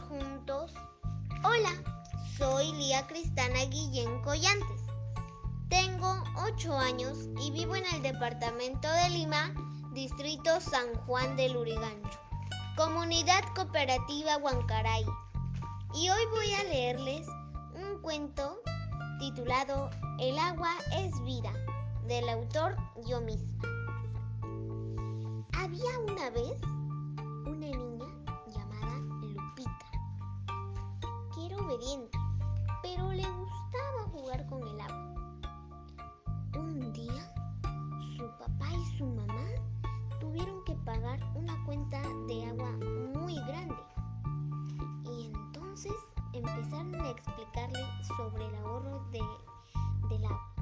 juntos? Hola, soy Lía Cristana Guillén Collantes. Tengo 8 años y vivo en el departamento de Lima, distrito San Juan del Urigancho, comunidad cooperativa Huancaray. Y hoy voy a leerles un cuento titulado El agua es vida, del autor yo misma. Había una vez pero le gustaba jugar con el agua. Un día, su papá y su mamá tuvieron que pagar una cuenta de agua muy grande. Y entonces empezaron a explicarle sobre el ahorro de, del agua.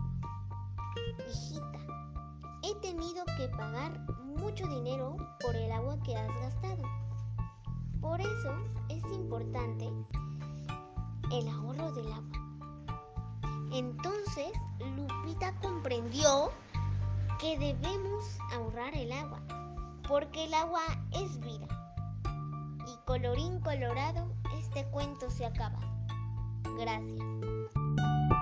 Hijita, he tenido que pagar mucho dinero por el agua que has gastado. Por eso es importante el ahorro del agua. Entonces Lupita comprendió que debemos ahorrar el agua, porque el agua es vida. Y colorín colorado, este cuento se acaba. Gracias.